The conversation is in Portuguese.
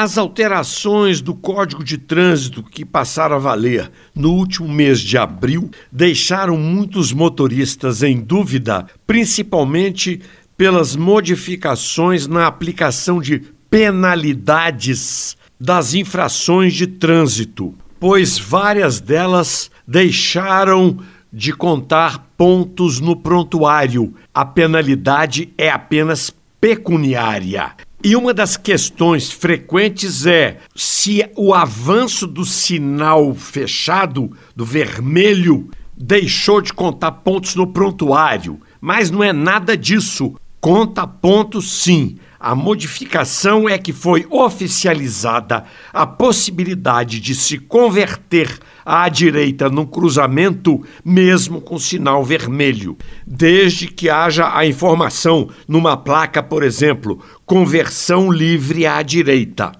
As alterações do Código de Trânsito que passaram a valer no último mês de abril deixaram muitos motoristas em dúvida, principalmente pelas modificações na aplicação de penalidades das infrações de trânsito, pois várias delas deixaram de contar pontos no prontuário. A penalidade é apenas pecuniária. E uma das questões frequentes é se o avanço do sinal fechado, do vermelho, deixou de contar pontos no prontuário. Mas não é nada disso. Conta pontos sim. A modificação é que foi oficializada a possibilidade de se converter à direita no cruzamento, mesmo com sinal vermelho, desde que haja a informação numa placa, por exemplo, conversão livre à direita.